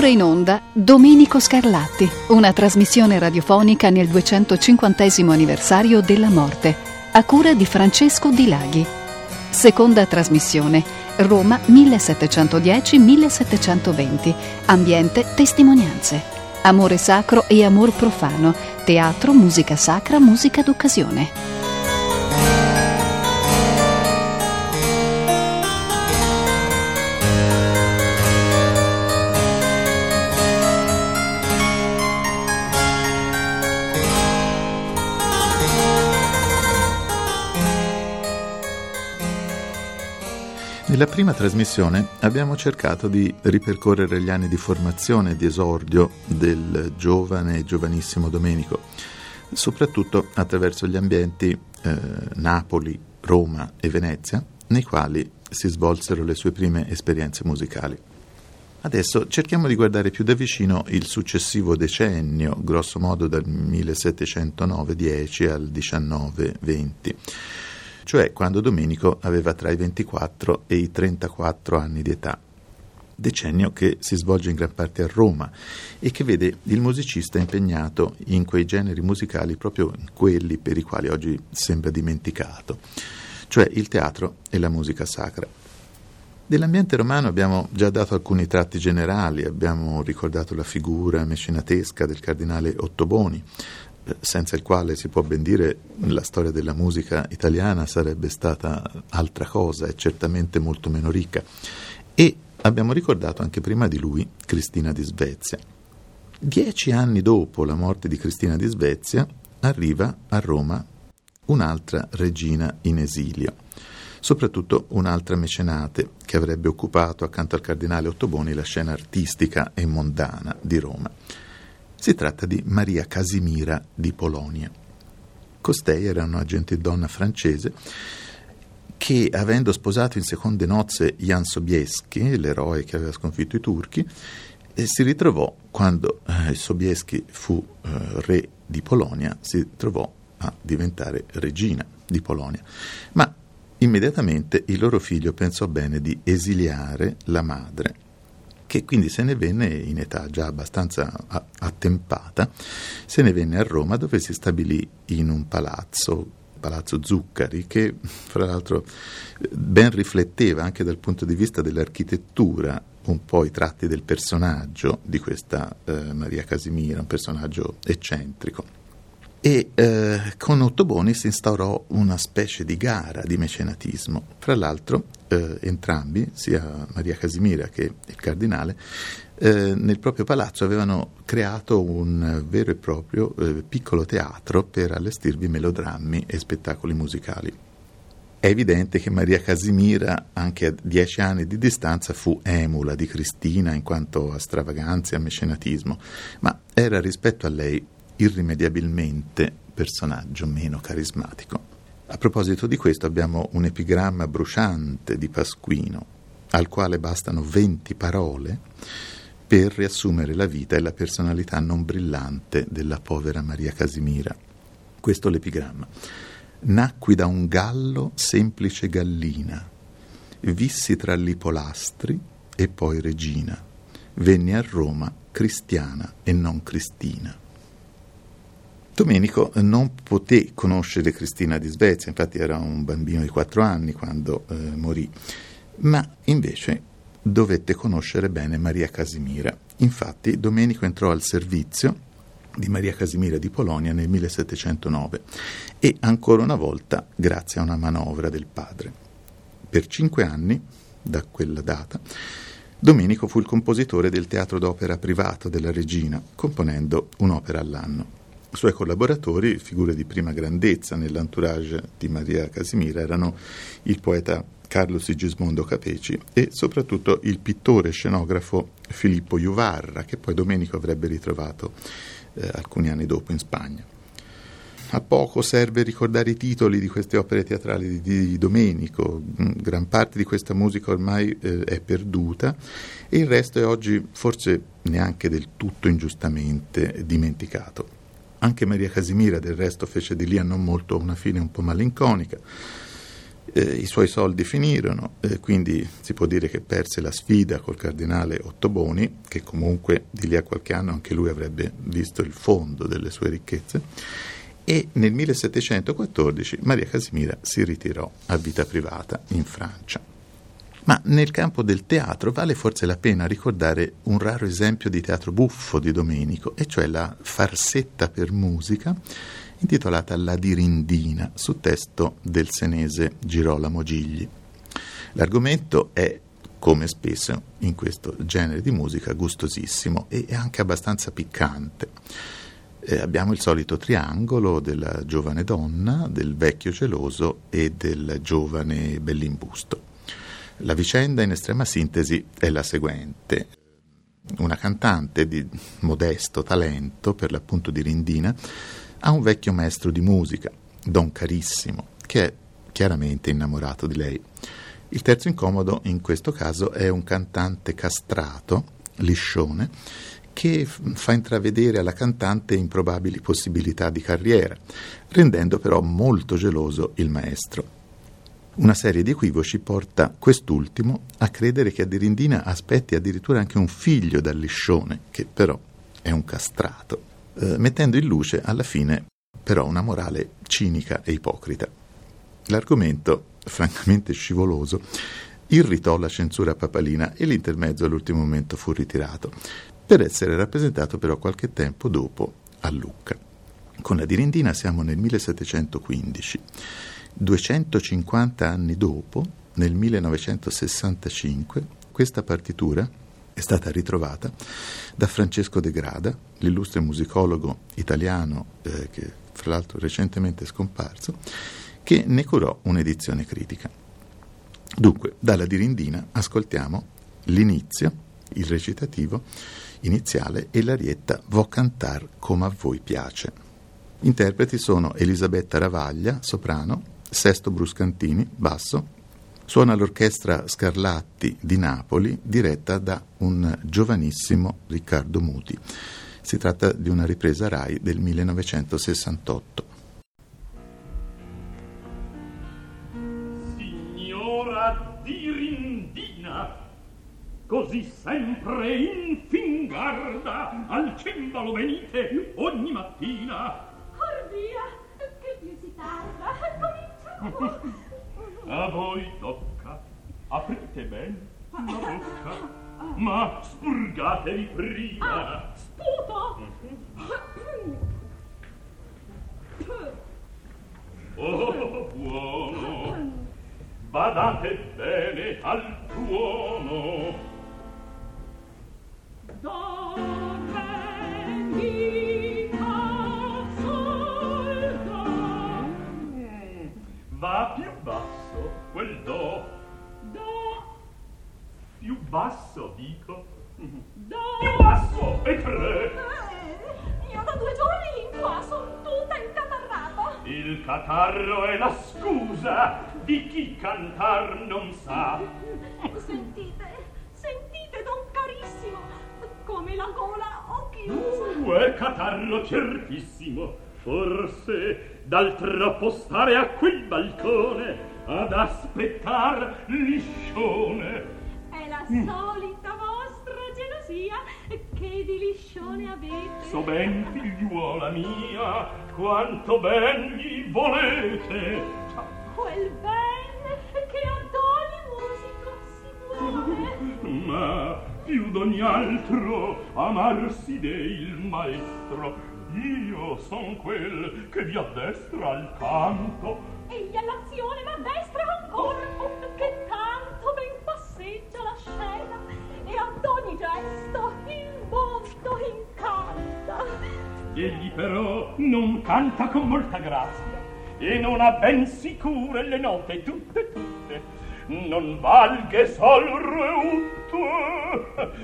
Ora in onda Domenico Scarlatti, una trasmissione radiofonica nel 250 anniversario della morte, a cura di Francesco Di Laghi. Seconda trasmissione, Roma 1710-1720, ambiente testimonianze, amore sacro e amor profano, teatro, musica sacra, musica d'occasione. Nella prima trasmissione abbiamo cercato di ripercorrere gli anni di formazione e di esordio del giovane e giovanissimo Domenico, soprattutto attraverso gli ambienti eh, Napoli, Roma e Venezia, nei quali si svolsero le sue prime esperienze musicali. Adesso cerchiamo di guardare più da vicino il successivo decennio, grosso modo dal 1709-10 al 19-20 cioè quando Domenico aveva tra i 24 e i 34 anni di età. Decennio che si svolge in gran parte a Roma e che vede il musicista impegnato in quei generi musicali proprio quelli per i quali oggi sembra dimenticato, cioè il teatro e la musica sacra. Dell'ambiente romano abbiamo già dato alcuni tratti generali, abbiamo ricordato la figura mecenatesca del cardinale Ottoboni, senza il quale si può ben dire la storia della musica italiana sarebbe stata altra cosa e certamente molto meno ricca. E abbiamo ricordato anche prima di lui Cristina di Svezia. Dieci anni dopo la morte di Cristina di Svezia arriva a Roma un'altra regina in esilio, soprattutto un'altra mecenate che avrebbe occupato accanto al cardinale Ottoboni la scena artistica e mondana di Roma. Si tratta di Maria Casimira di Polonia. Costei era una gentildonna francese che, avendo sposato in seconde nozze Jan Sobieski, l'eroe che aveva sconfitto i turchi, eh, si ritrovò, quando eh, Sobieski fu eh, re di Polonia, si trovò a diventare regina di Polonia. Ma immediatamente il loro figlio pensò bene di esiliare la madre che quindi se ne venne in età già abbastanza attempata, se ne venne a Roma dove si stabilì in un palazzo Palazzo Zuccari, che fra l'altro ben rifletteva anche dal punto di vista dell'architettura un po' i tratti del personaggio di questa eh, Maria Casimira, un personaggio eccentrico e eh, con Ottoboni si instaurò una specie di gara di mecenatismo. Fra l'altro eh, entrambi, sia Maria Casimira che il cardinale, eh, nel proprio palazzo avevano creato un vero e proprio eh, piccolo teatro per allestirvi melodrammi e spettacoli musicali. È evidente che Maria Casimira, anche a dieci anni di distanza, fu emula di Cristina in quanto a stravaganza e a mecenatismo, ma era rispetto a lei irrimediabilmente personaggio meno carismatico. A proposito di questo abbiamo un epigramma bruciante di Pasquino, al quale bastano 20 parole per riassumere la vita e la personalità non brillante della povera Maria Casimira. Questo è l'epigramma. Nacqui da un gallo semplice gallina, vissi tra gli polastri e poi regina. Venni a Roma cristiana e non cristina. Domenico non poté conoscere Cristina di Svezia, infatti era un bambino di quattro anni quando eh, morì, ma invece dovette conoscere bene Maria Casimira. Infatti Domenico entrò al servizio di Maria Casimira di Polonia nel 1709 e ancora una volta grazie a una manovra del padre. Per cinque anni, da quella data, Domenico fu il compositore del teatro d'opera privato della regina, componendo un'opera all'anno. Suoi collaboratori, figure di prima grandezza nell'entourage di Maria Casimira, erano il poeta Carlo Sigismondo Capeci e soprattutto il pittore scenografo Filippo Juvarra, che poi Domenico avrebbe ritrovato eh, alcuni anni dopo in Spagna. A poco serve ricordare i titoli di queste opere teatrali di, di Domenico, gran parte di questa musica ormai eh, è perduta e il resto è oggi forse neanche del tutto ingiustamente dimenticato. Anche Maria Casimira del resto fece di lì a non molto una fine un po' malinconica Eh, I suoi soldi finirono, eh, quindi si può dire che perse la sfida col cardinale Ottoboni, che comunque di lì a qualche anno anche lui avrebbe visto il fondo delle sue ricchezze, e nel 1714 Maria Casimira si ritirò a vita privata in Francia. Ma nel campo del teatro vale forse la pena ricordare un raro esempio di teatro buffo di Domenico, e cioè la farsetta per musica intitolata La dirindina, su testo del senese Girolamo Gigli. L'argomento è, come spesso in questo genere di musica, gustosissimo e anche abbastanza piccante. Eh, abbiamo il solito triangolo della giovane donna, del vecchio geloso e del giovane bellimbusto. La vicenda in estrema sintesi è la seguente. Una cantante di modesto talento, per l'appunto di Rindina, ha un vecchio maestro di musica, Don Carissimo, che è chiaramente innamorato di lei. Il terzo incomodo in questo caso è un cantante castrato, liscione, che fa intravedere alla cantante improbabili possibilità di carriera, rendendo però molto geloso il maestro. Una serie di equivoci porta quest'ultimo a credere che a Dirindina aspetti addirittura anche un figlio dal liscione, che però è un castrato eh, mettendo in luce alla fine però una morale cinica e ipocrita. L'argomento, francamente scivoloso, irritò la censura papalina e l'intermezzo all'ultimo momento fu ritirato, per essere rappresentato però qualche tempo dopo a Lucca. Con la dirindina siamo nel 1715. 250 anni dopo, nel 1965, questa partitura è stata ritrovata da Francesco De Grada, l'illustre musicologo italiano eh, che fra l'altro recentemente è scomparso, che ne curò un'edizione critica. Dunque, dalla dirindina ascoltiamo l'inizio, il recitativo iniziale e l'arietta Vo cantar come a voi piace. Interpreti sono Elisabetta Ravaglia, soprano, Sesto Bruscantini, basso, Suona l'orchestra Scarlatti di Napoli, diretta da un giovanissimo Riccardo Muti. Si tratta di una ripresa RAI del 1968. Signora Dirindina, così sempre in fingarda al cembalo venite ogni mattina. Or via, che più si tarda, cominciamo. A voi tocca, aprite ben la bocca, ma spurgatevi prima. Ah, sputo! Oh, buono! Badate bene al tuono! Do, re, mi, Va più basso quel do. Do, Più basso, dico. do. Più basso e tre. Eh, io da due giorni in qua son tutta incatarrata. Il catarro è la scusa di chi cantar non sa. Sentite, sentite, don carissimo, come la gola ho chiusa. Uh, è catarro certissimo. Forse dal troppo stare a quel balcone ad aspettar liscione. È la solita vostra gelosia che di liscione avete. So ben, figliuola mia, quanto ben gli volete. Quel ben che ad ogni musica si vuole. Ma più d'ogni altro amarsi il maestro. Io son quel che vi addestra al canto. Egli all'azione va a destra ancora, che tanto ben passeggia la scena e ad ogni gesto il mondo incanta. Egli però non canta con molta grazia e non ha ben sicure le note tutte tutte. Non valghe sol reutto,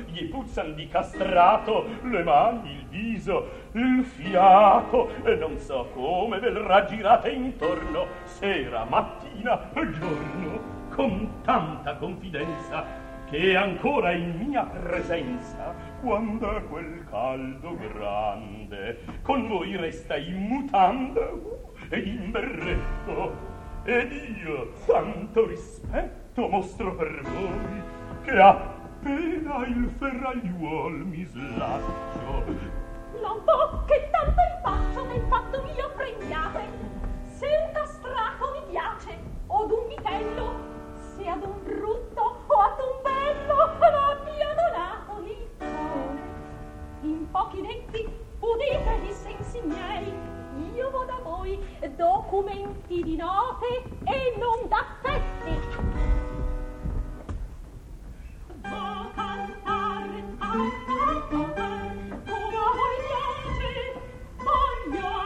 gli puzzan di castrato le mani, il viso, il fiato, e non so come vel raggirate intorno, sera, mattina e giorno, con tanta confidenza che ancora in mia presenza, quando è quel caldo grande, con voi resta in mutanda ed in berretto, ed io tanto rispetto mostro per voi che appena il ferragliuol mi slaccio non può che tanto il faccio del fatto mio prendiate se un castrato vi piace o d'un vitello se ad un brutto o ad un bello l'abbia donato il in pochi detti udite gli sensi miei io vo da voi documenti di note e non d'affetti piace voglio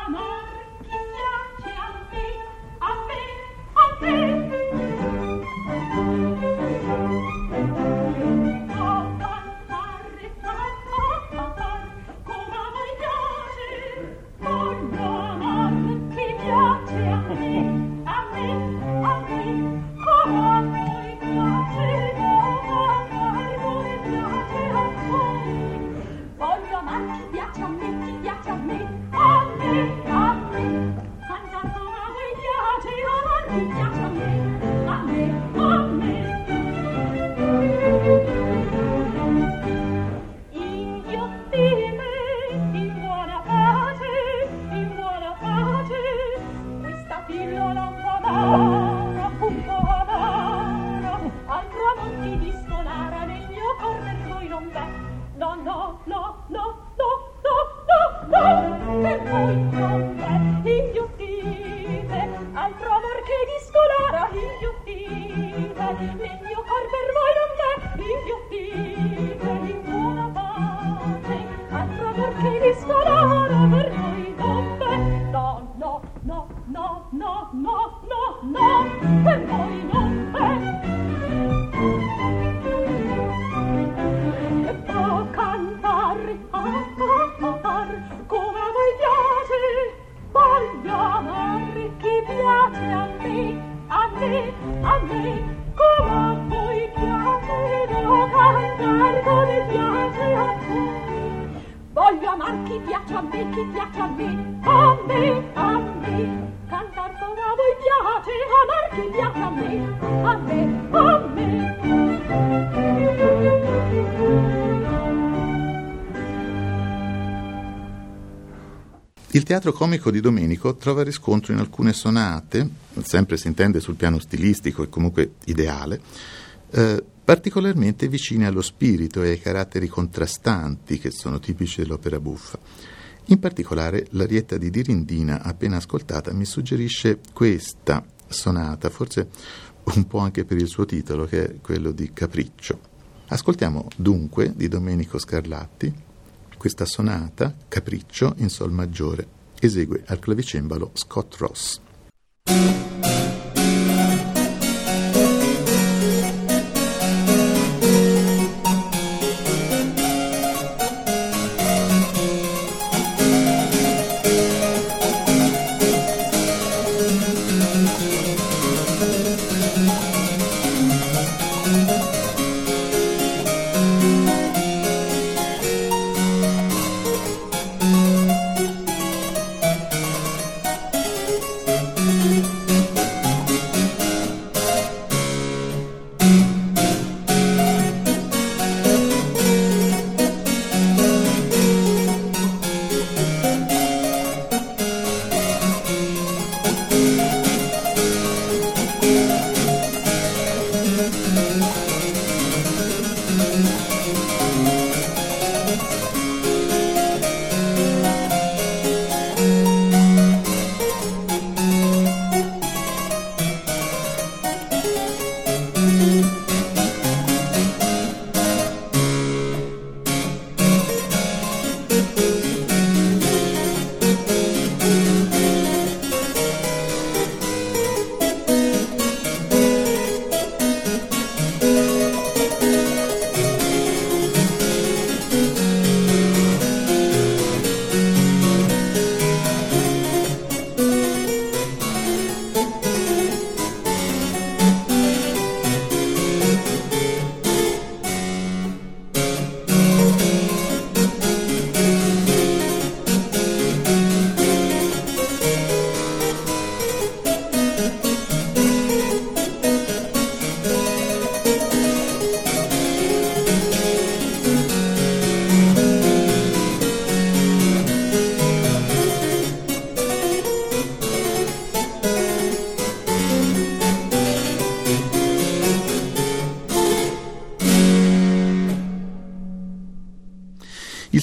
Il teatro comico di Domenico trova riscontro in alcune sonate, sempre si intende sul piano stilistico e comunque ideale, eh, particolarmente vicine allo spirito e ai caratteri contrastanti che sono tipici dell'opera buffa. In particolare l'arietta di Dirindina appena ascoltata mi suggerisce questa sonata, forse un po' anche per il suo titolo che è quello di Capriccio. Ascoltiamo dunque di Domenico Scarlatti questa sonata, Capriccio, in Sol maggiore. Esegue al clavicembalo Scott Ross.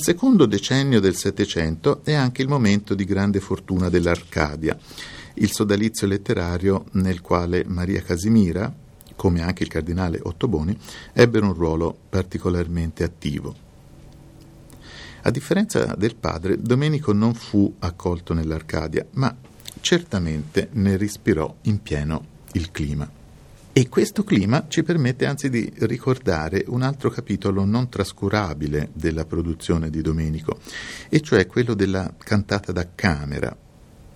Secondo decennio del Settecento è anche il momento di grande fortuna dell'Arcadia, il sodalizio letterario nel quale Maria Casimira, come anche il cardinale Ottoboni, ebbero un ruolo particolarmente attivo. A differenza del padre, Domenico non fu accolto nell'Arcadia, ma certamente ne rispirò in pieno il clima. E questo clima ci permette anzi di ricordare un altro capitolo non trascurabile della produzione di Domenico, e cioè quello della cantata da camera,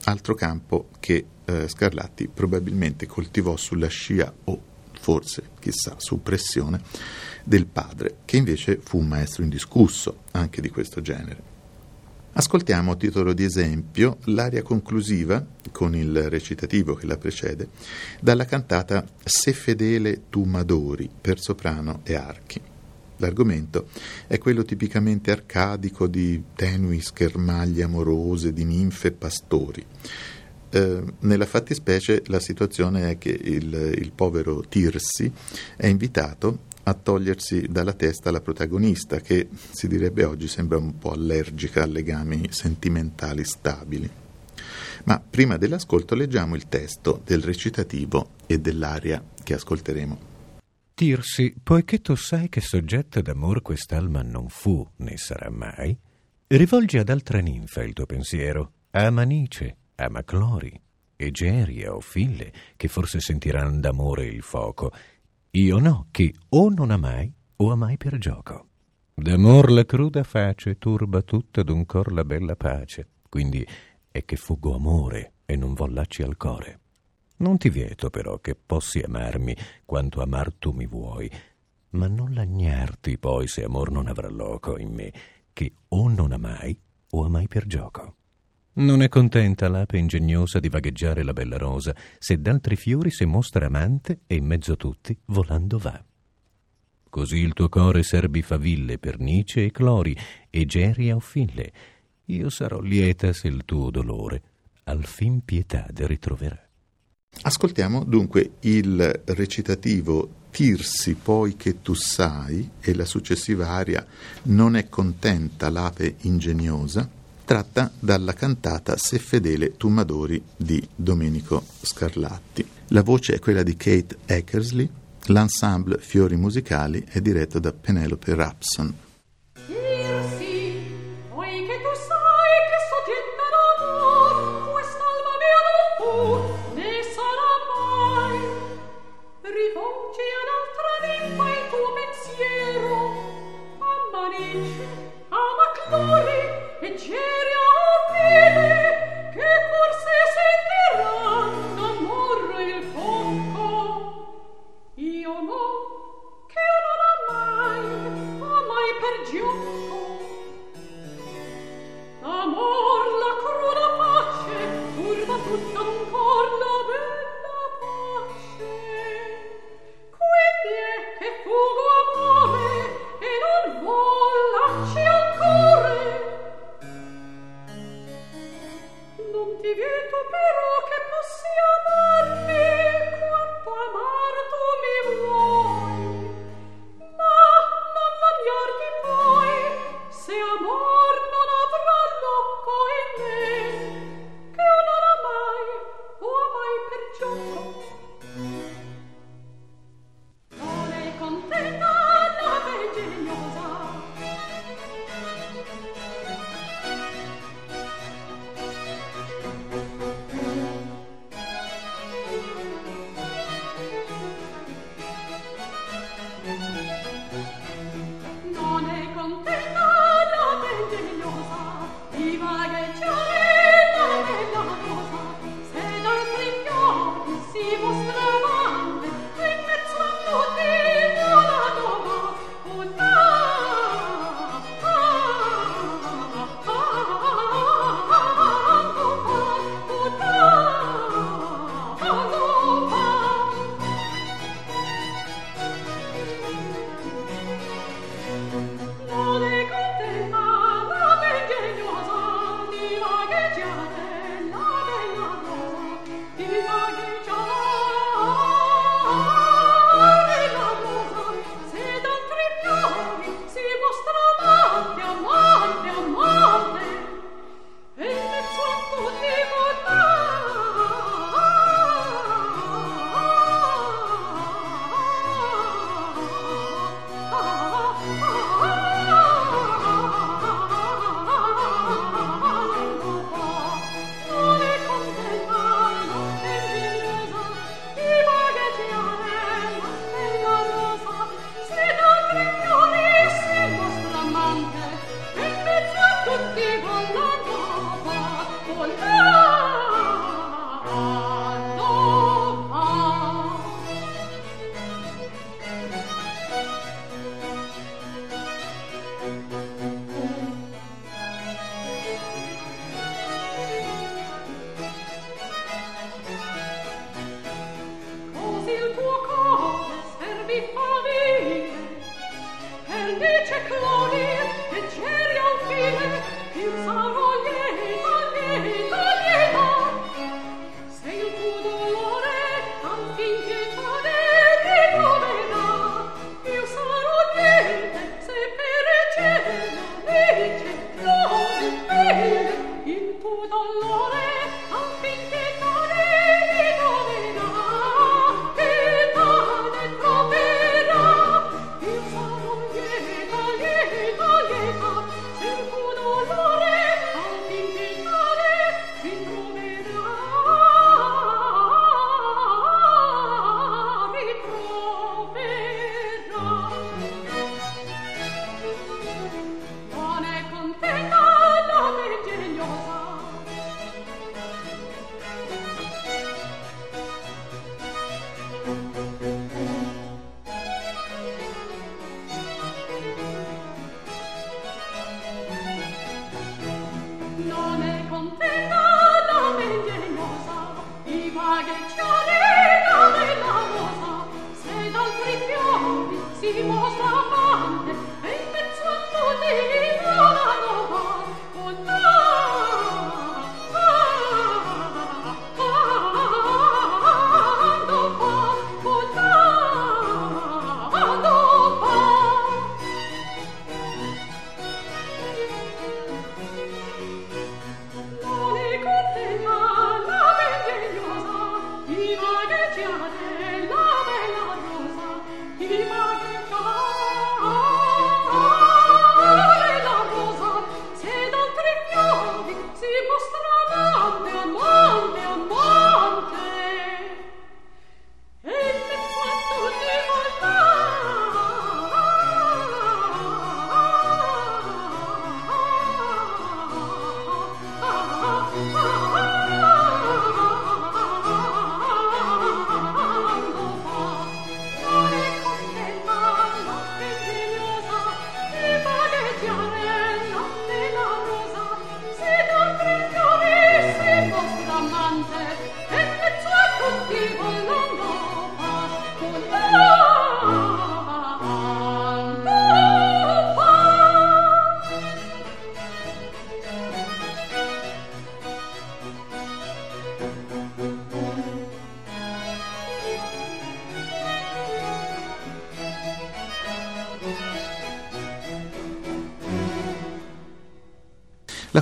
altro campo che eh, Scarlatti probabilmente coltivò sulla scia o forse, chissà, su pressione del padre, che invece fu un maestro indiscusso anche di questo genere. Ascoltiamo a titolo di esempio l'aria conclusiva, con il recitativo che la precede, dalla cantata Se fedele tu m'adori per soprano e archi. L'argomento è quello tipicamente arcadico di tenui schermaglie amorose di ninfe e pastori. Eh, nella fattispecie la situazione è che il, il povero Tirsi è invitato a togliersi dalla testa la protagonista, che si direbbe oggi sembra un po' allergica a legami sentimentali stabili. Ma prima dell'ascolto leggiamo il testo del recitativo e dell'aria che ascolteremo. Tirsi, poiché tu sai che soggetta d'amor quest'alma non fu né sarà mai, rivolgi ad altra ninfa il tuo pensiero, a Manice, a Maclori, Egeria o Fille, che forse sentiran d'amore il fuoco, io no, che o non amai o amai per gioco. D'amor la cruda face turba tutta d'un cor la bella pace, quindi è che fuggo amore e non vollacci al core. Non ti vieto però che possi amarmi quanto amar tu mi vuoi, ma non lagnarti poi se amor non avrà loco in me, che o non amai o amai per gioco. Non è contenta l'ape ingegnosa di vagheggiare la bella rosa, se d'altri fiori si mostra amante e in mezzo a tutti volando va. Così il tuo core serbi faville, pernice e clori, e geria o fille. Io sarò lieta se il tuo dolore al fin pietà ritroverà. Ascoltiamo dunque il recitativo Tirsi poi che tu sai e la successiva aria Non è contenta l'ape ingegnosa tratta dalla cantata Se fedele tu di Domenico Scarlatti. La voce è quella di Kate Eckersley, l'ensemble Fiori Musicali è diretto da Penelope Rapson.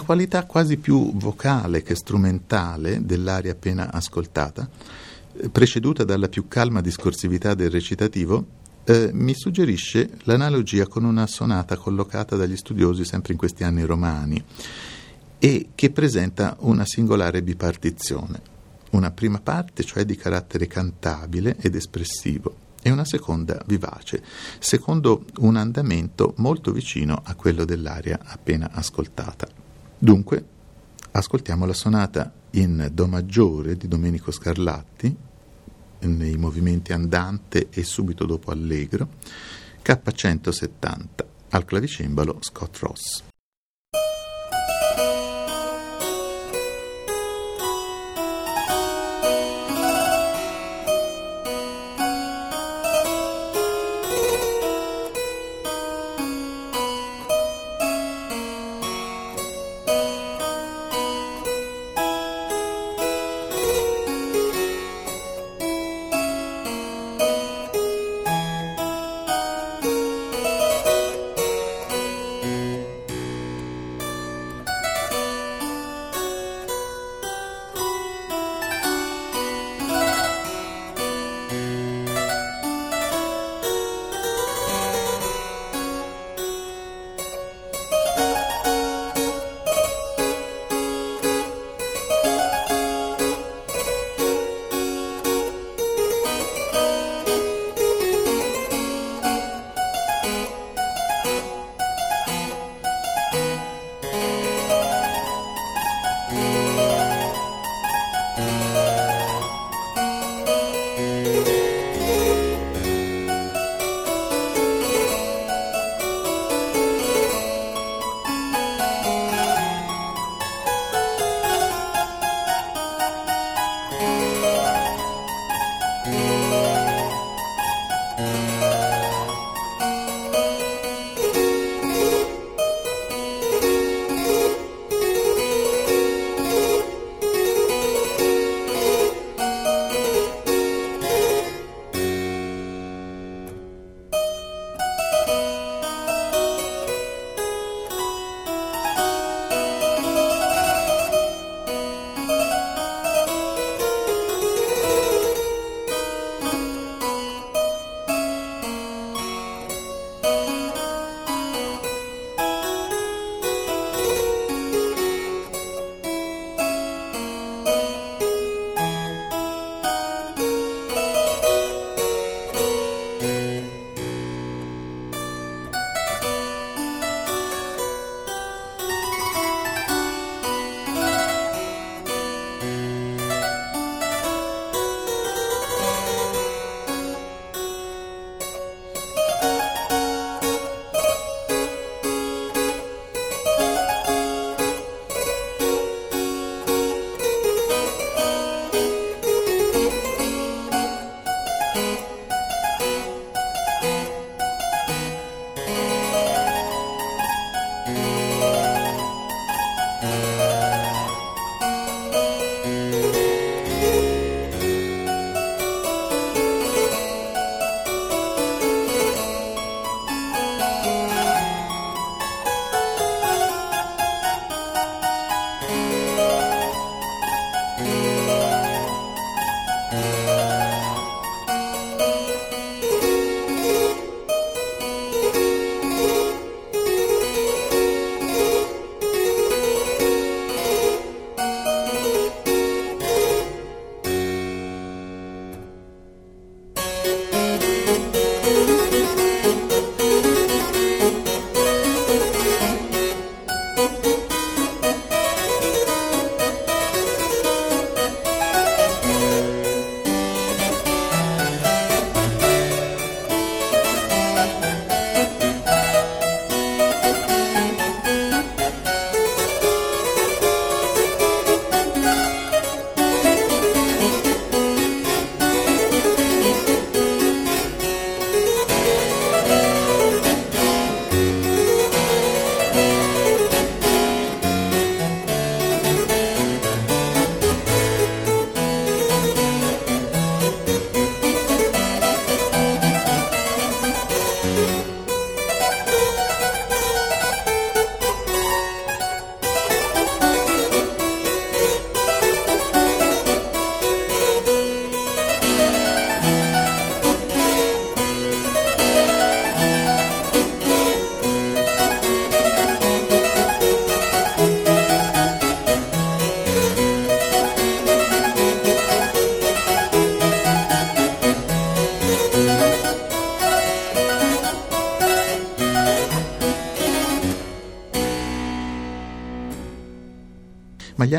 Qualità quasi più vocale che strumentale dell'aria appena ascoltata, eh, preceduta dalla più calma discorsività del recitativo, eh, mi suggerisce l'analogia con una sonata collocata dagli studiosi sempre in questi anni romani e che presenta una singolare bipartizione, una prima parte cioè di carattere cantabile ed espressivo e una seconda vivace, secondo un andamento molto vicino a quello dell'aria appena ascoltata. Dunque, ascoltiamo la sonata in Do maggiore di Domenico Scarlatti, nei movimenti andante e subito dopo allegro, K170, al clavicembalo Scott Ross.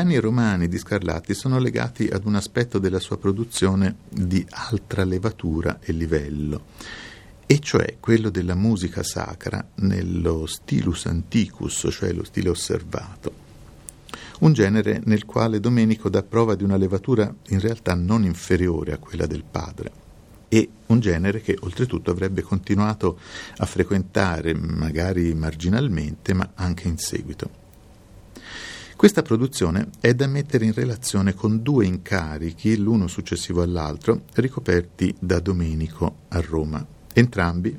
Anni romani di Scarlatti sono legati ad un aspetto della sua produzione di altra levatura e livello, e cioè quello della musica sacra nello stilus anticus, cioè lo stile osservato. Un genere nel quale Domenico dà prova di una levatura in realtà non inferiore a quella del padre e un genere che oltretutto avrebbe continuato a frequentare magari marginalmente ma anche in seguito. Questa produzione è da mettere in relazione con due incarichi, l'uno successivo all'altro, ricoperti da Domenico a Roma, entrambi,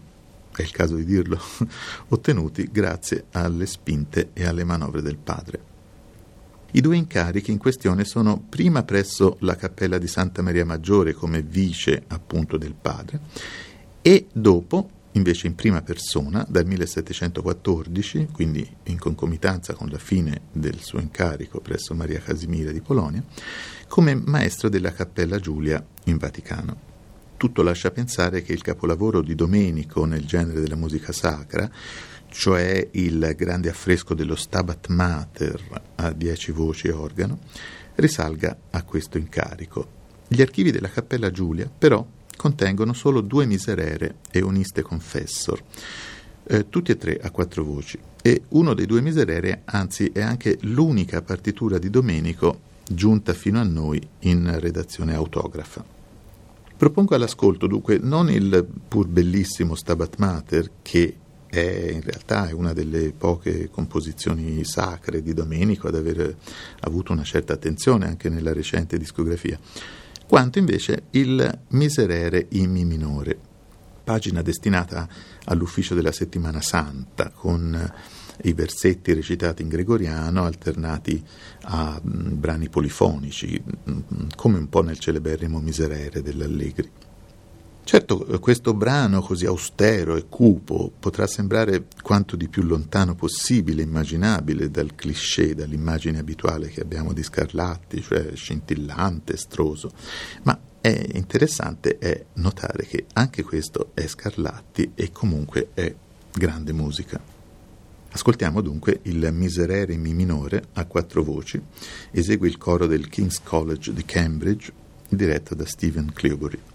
è il caso di dirlo, ottenuti grazie alle spinte e alle manovre del padre. I due incarichi in questione sono prima presso la cappella di Santa Maria Maggiore come vice appunto del padre e dopo invece in prima persona dal 1714, quindi in concomitanza con la fine del suo incarico presso Maria Casimira di Polonia, come maestro della Cappella Giulia in Vaticano. Tutto lascia pensare che il capolavoro di Domenico nel genere della musica sacra, cioè il grande affresco dello Stabat Mater a dieci voci e organo, risalga a questo incarico. Gli archivi della Cappella Giulia, però, contengono solo due miserere e un iste confessor, eh, tutti e tre a quattro voci, e uno dei due miserere, anzi, è anche l'unica partitura di Domenico giunta fino a noi in redazione autografa. Propongo all'ascolto dunque non il pur bellissimo Stabat Mater, che è in realtà è una delle poche composizioni sacre di Domenico ad aver avuto una certa attenzione anche nella recente discografia, quanto invece il Miserere in Mi minore, pagina destinata all'ufficio della settimana santa, con i versetti recitati in gregoriano alternati a mm, brani polifonici, mm, come un po' nel celeberrimo Miserere dell'Allegri. Certo, questo brano così austero e cupo potrà sembrare quanto di più lontano possibile, immaginabile dal cliché, dall'immagine abituale che abbiamo di Scarlatti, cioè scintillante, estroso, ma è interessante è notare che anche questo è Scarlatti e comunque è grande musica. Ascoltiamo dunque il Miserere Mi minore a quattro voci, esegue il coro del King's College di Cambridge, diretto da Stephen Cleobury.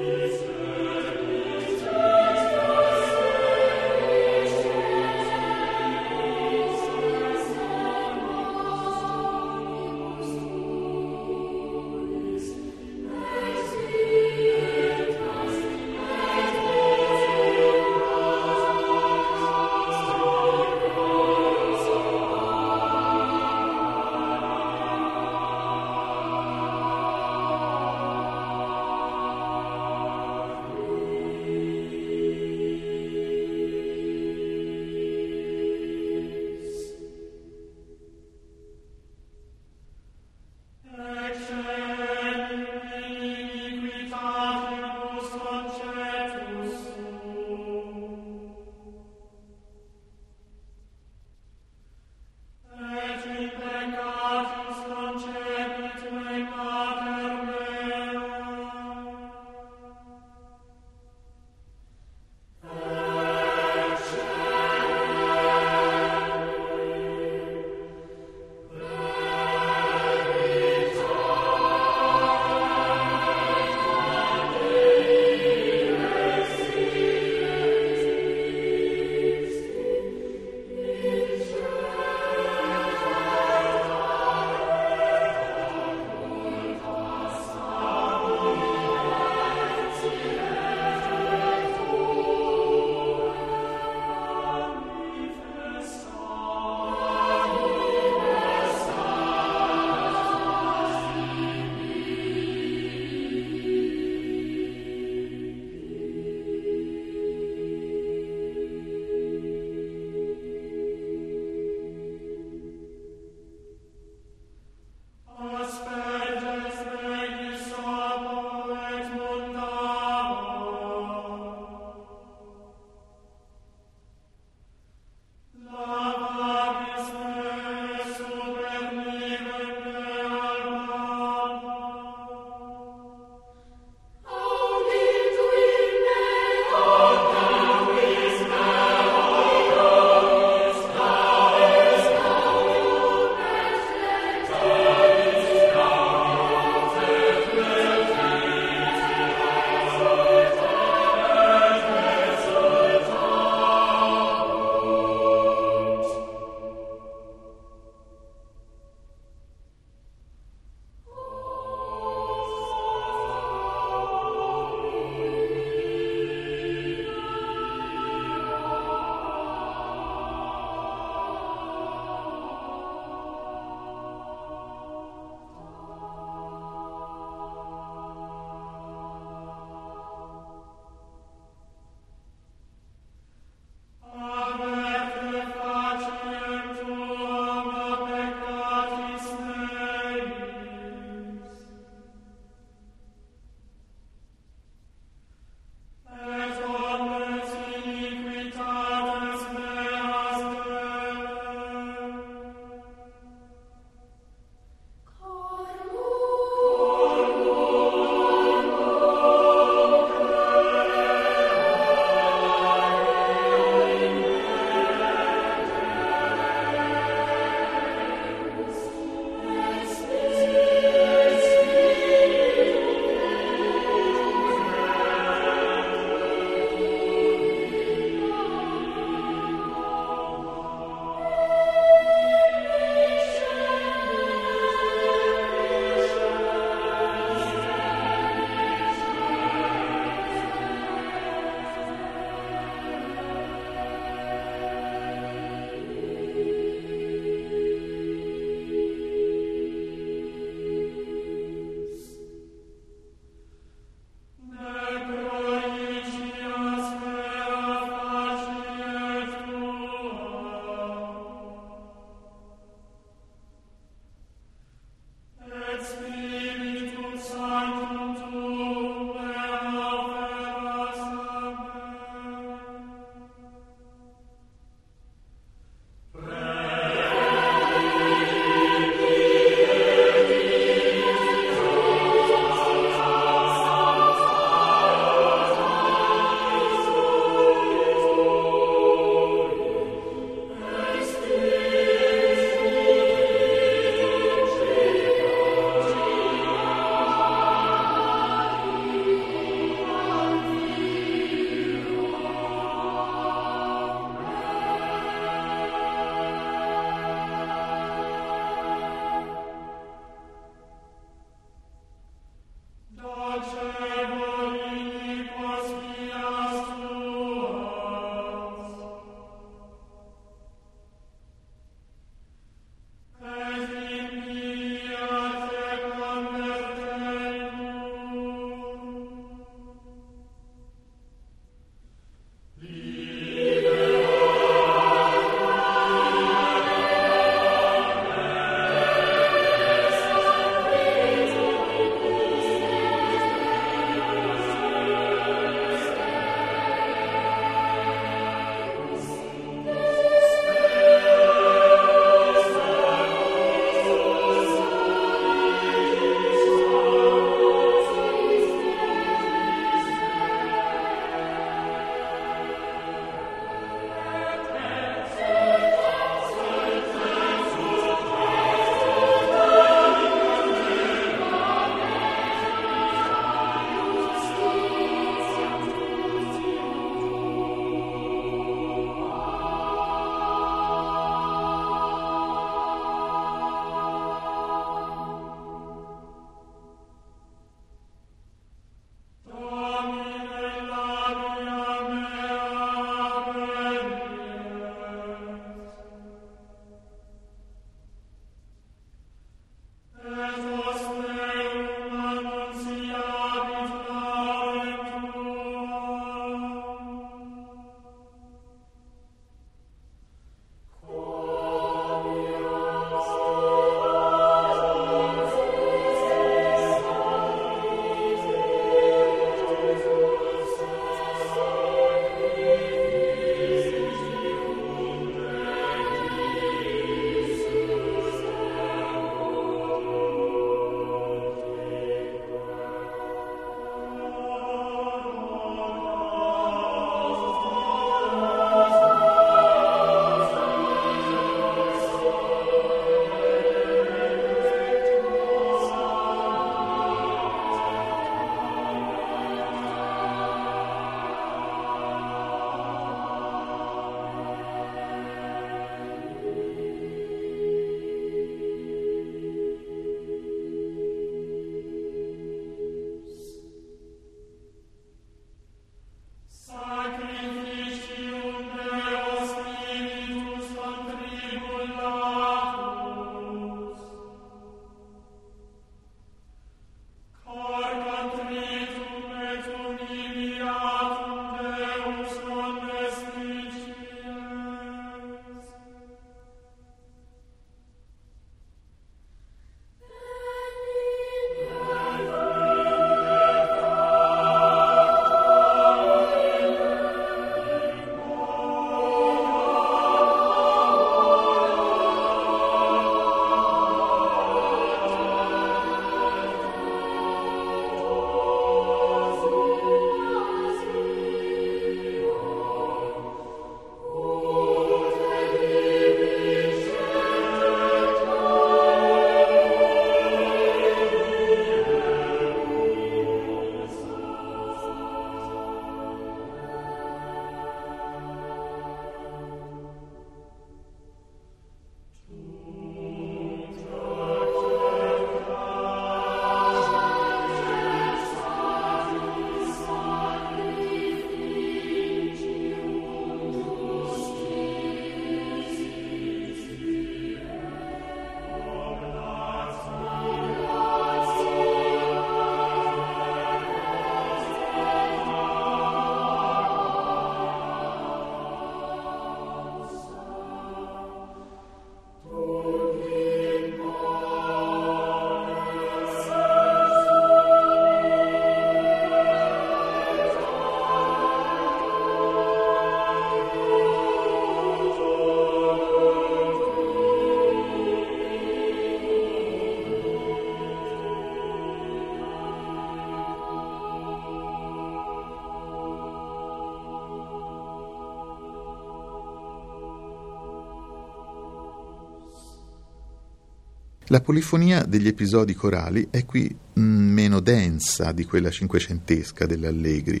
La polifonia degli episodi corali è qui mm, meno densa di quella cinquecentesca dell'Allegri,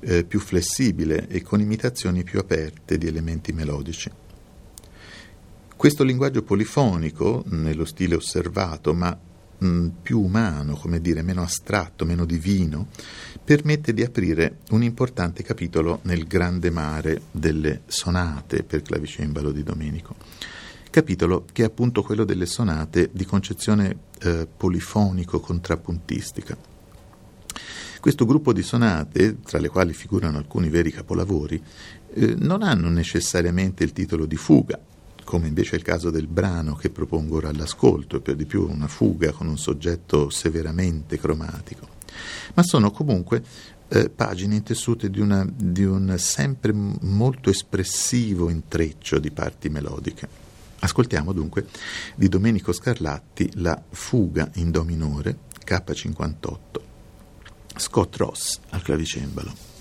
eh, più flessibile e con imitazioni più aperte di elementi melodici. Questo linguaggio polifonico, nello stile osservato, ma mm, più umano, come dire, meno astratto, meno divino, permette di aprire un importante capitolo nel grande mare delle sonate per clavicembalo di Domenico capitolo che è appunto quello delle sonate di concezione eh, polifonico-contrappuntistica. Questo gruppo di sonate, tra le quali figurano alcuni veri capolavori, eh, non hanno necessariamente il titolo di fuga, come invece è il caso del brano che propongo ora all'ascolto, e per di più una fuga con un soggetto severamente cromatico, ma sono comunque eh, pagine intessute di, una, di un sempre molto espressivo intreccio di parti melodiche. Ascoltiamo dunque di Domenico Scarlatti la Fuga in Do minore, K58, Scott Ross al clavicembalo.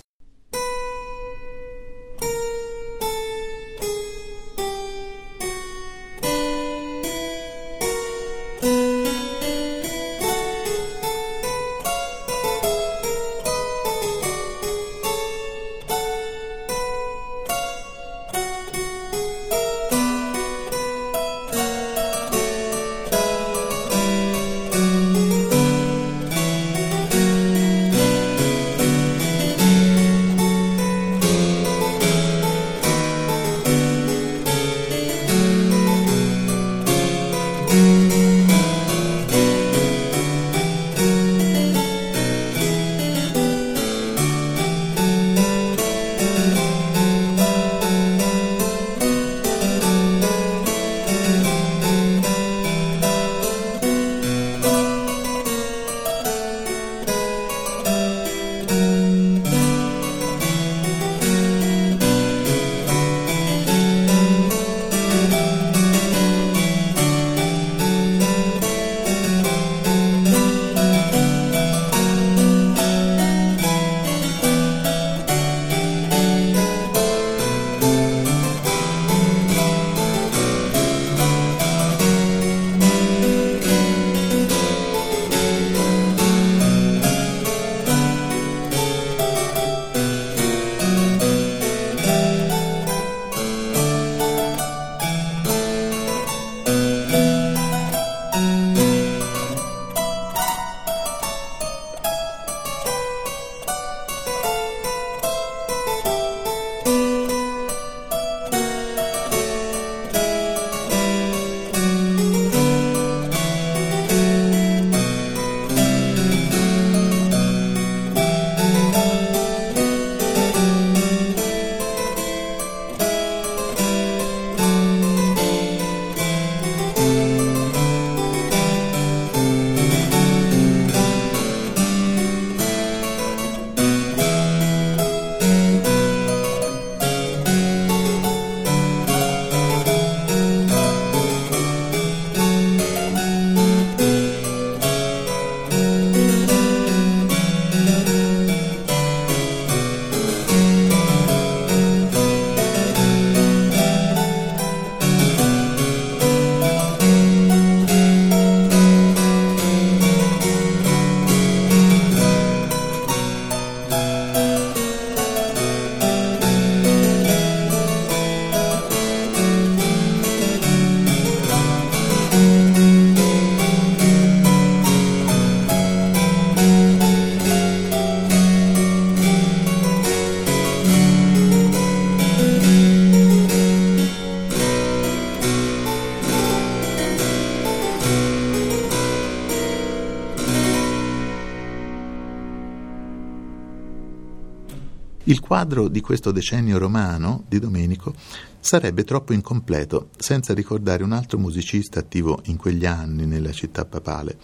Il quadro di questo decennio romano di Domenico sarebbe troppo incompleto senza ricordare un altro musicista attivo in quegli anni nella città papale,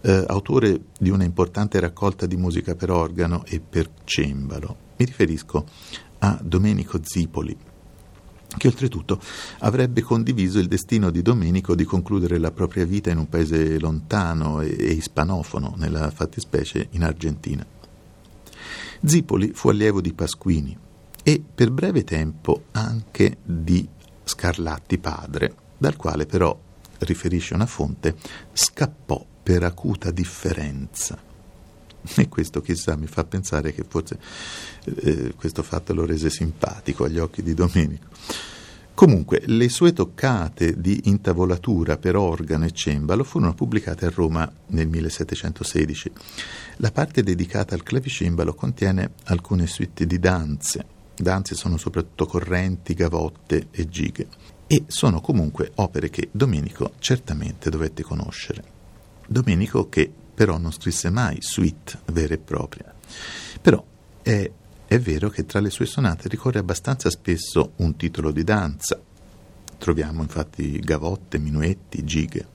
eh, autore di una importante raccolta di musica per organo e per cembalo. Mi riferisco a Domenico Zipoli, che oltretutto avrebbe condiviso il destino di Domenico di concludere la propria vita in un paese lontano e, e ispanofono, nella fattispecie in Argentina. Zipoli fu allievo di Pasquini e per breve tempo anche di Scarlatti padre, dal quale però riferisce una fonte, scappò per acuta differenza. E questo chissà mi fa pensare che forse eh, questo fatto lo rese simpatico agli occhi di Domenico. Comunque, le sue toccate di intavolatura per organo e cembalo furono pubblicate a Roma nel 1716. La parte dedicata al clavicembalo contiene alcune suite di danze. Danze sono soprattutto correnti, gavotte e gighe. E sono comunque opere che Domenico certamente dovette conoscere. Domenico che però non scrisse mai suite vera e propria. Però è è vero che tra le sue sonate ricorre abbastanza spesso un titolo di danza. Troviamo infatti gavotte, minuetti, gighe.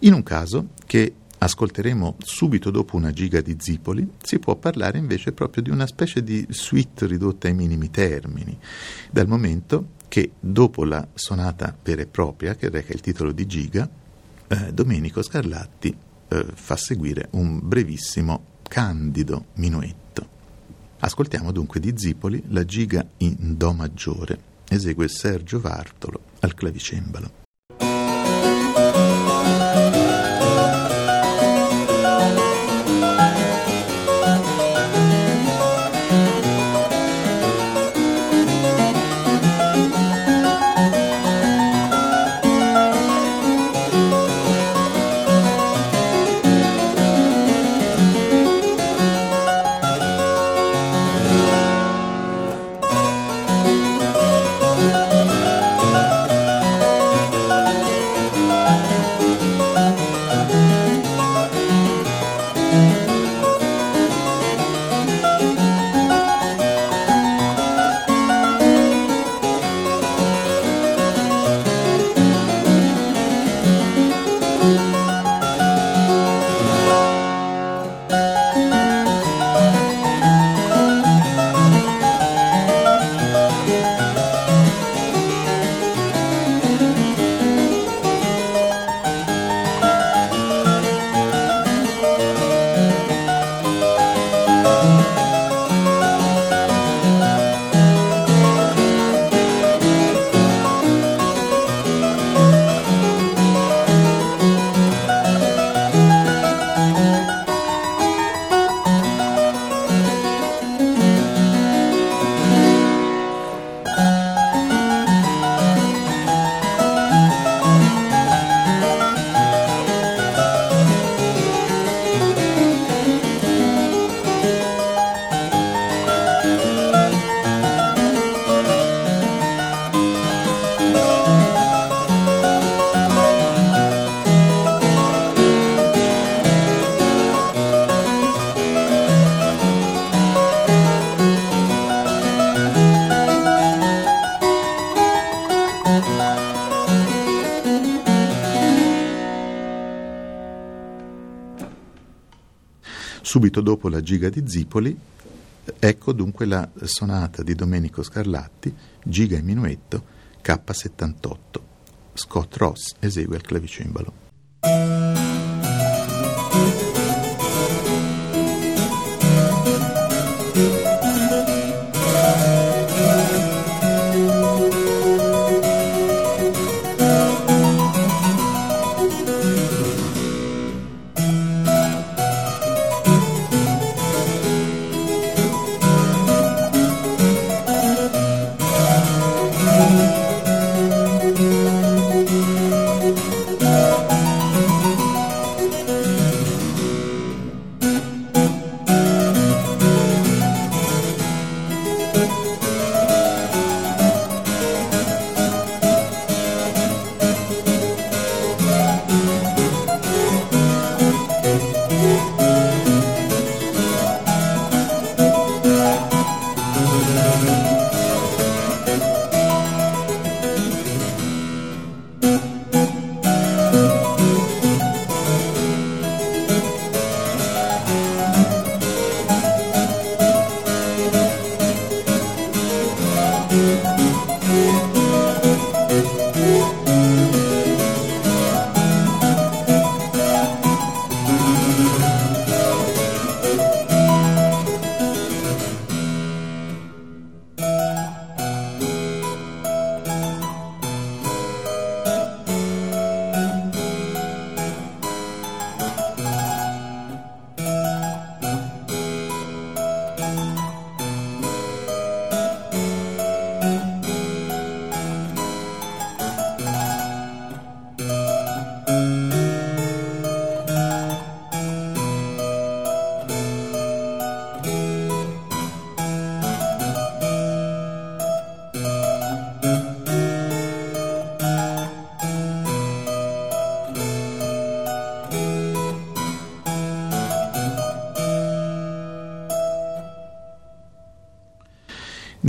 In un caso, che ascolteremo subito dopo una giga di Zipoli, si può parlare invece proprio di una specie di suite ridotta ai minimi termini, dal momento che dopo la sonata vera e propria, che reca il titolo di giga, eh, Domenico Scarlatti eh, fa seguire un brevissimo, candido minuetto. Ascoltiamo dunque di Zipoli la giga in Do maggiore. Esegue Sergio Vartolo al clavicembalo. Subito dopo la giga di Zipoli, ecco dunque la sonata di Domenico Scarlatti, giga e minuetto, K78. Scott Ross esegue al clavicembalo.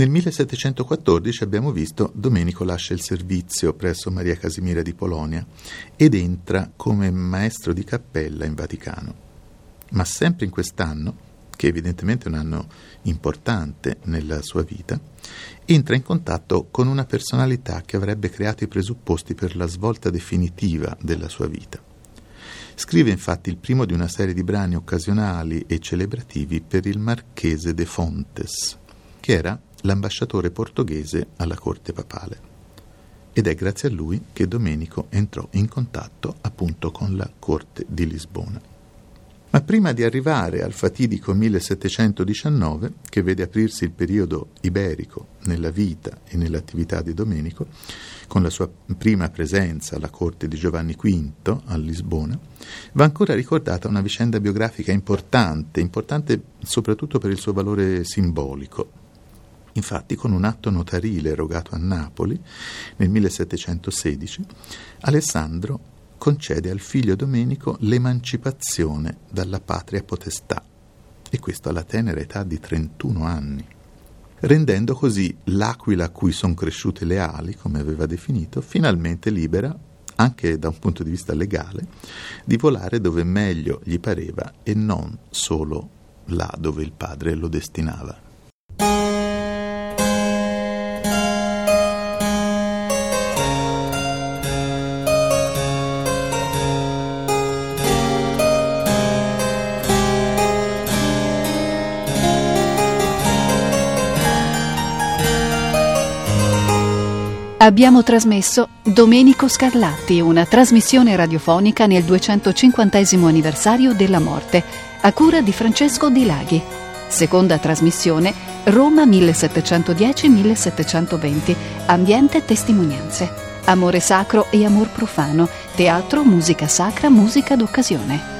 Nel 1714 abbiamo visto Domenico lascia il servizio presso Maria Casimira di Polonia ed entra come maestro di cappella in Vaticano. Ma sempre in quest'anno, che evidentemente è un anno importante nella sua vita, entra in contatto con una personalità che avrebbe creato i presupposti per la svolta definitiva della sua vita. Scrive infatti il primo di una serie di brani occasionali e celebrativi per il marchese de Fontes, che era l'ambasciatore portoghese alla corte papale. Ed è grazie a lui che Domenico entrò in contatto appunto con la corte di Lisbona. Ma prima di arrivare al fatidico 1719, che vede aprirsi il periodo iberico nella vita e nell'attività di Domenico, con la sua prima presenza alla corte di Giovanni V a Lisbona, va ancora ricordata una vicenda biografica importante, importante soprattutto per il suo valore simbolico, Infatti, con un atto notarile erogato a Napoli nel 1716, Alessandro concede al figlio Domenico l'emancipazione dalla patria potestà, e questo alla tenera età di 31 anni, rendendo così l'aquila a cui sono cresciute le ali, come aveva definito, finalmente libera, anche da un punto di vista legale, di volare dove meglio gli pareva e non solo là dove il padre lo destinava. Abbiamo trasmesso Domenico Scarlatti, una trasmissione radiofonica nel 250 anniversario della morte, a cura di Francesco Di Laghi. Seconda trasmissione Roma 1710-1720, ambiente e testimonianze. Amore sacro e amor profano, teatro, musica sacra, musica d'occasione.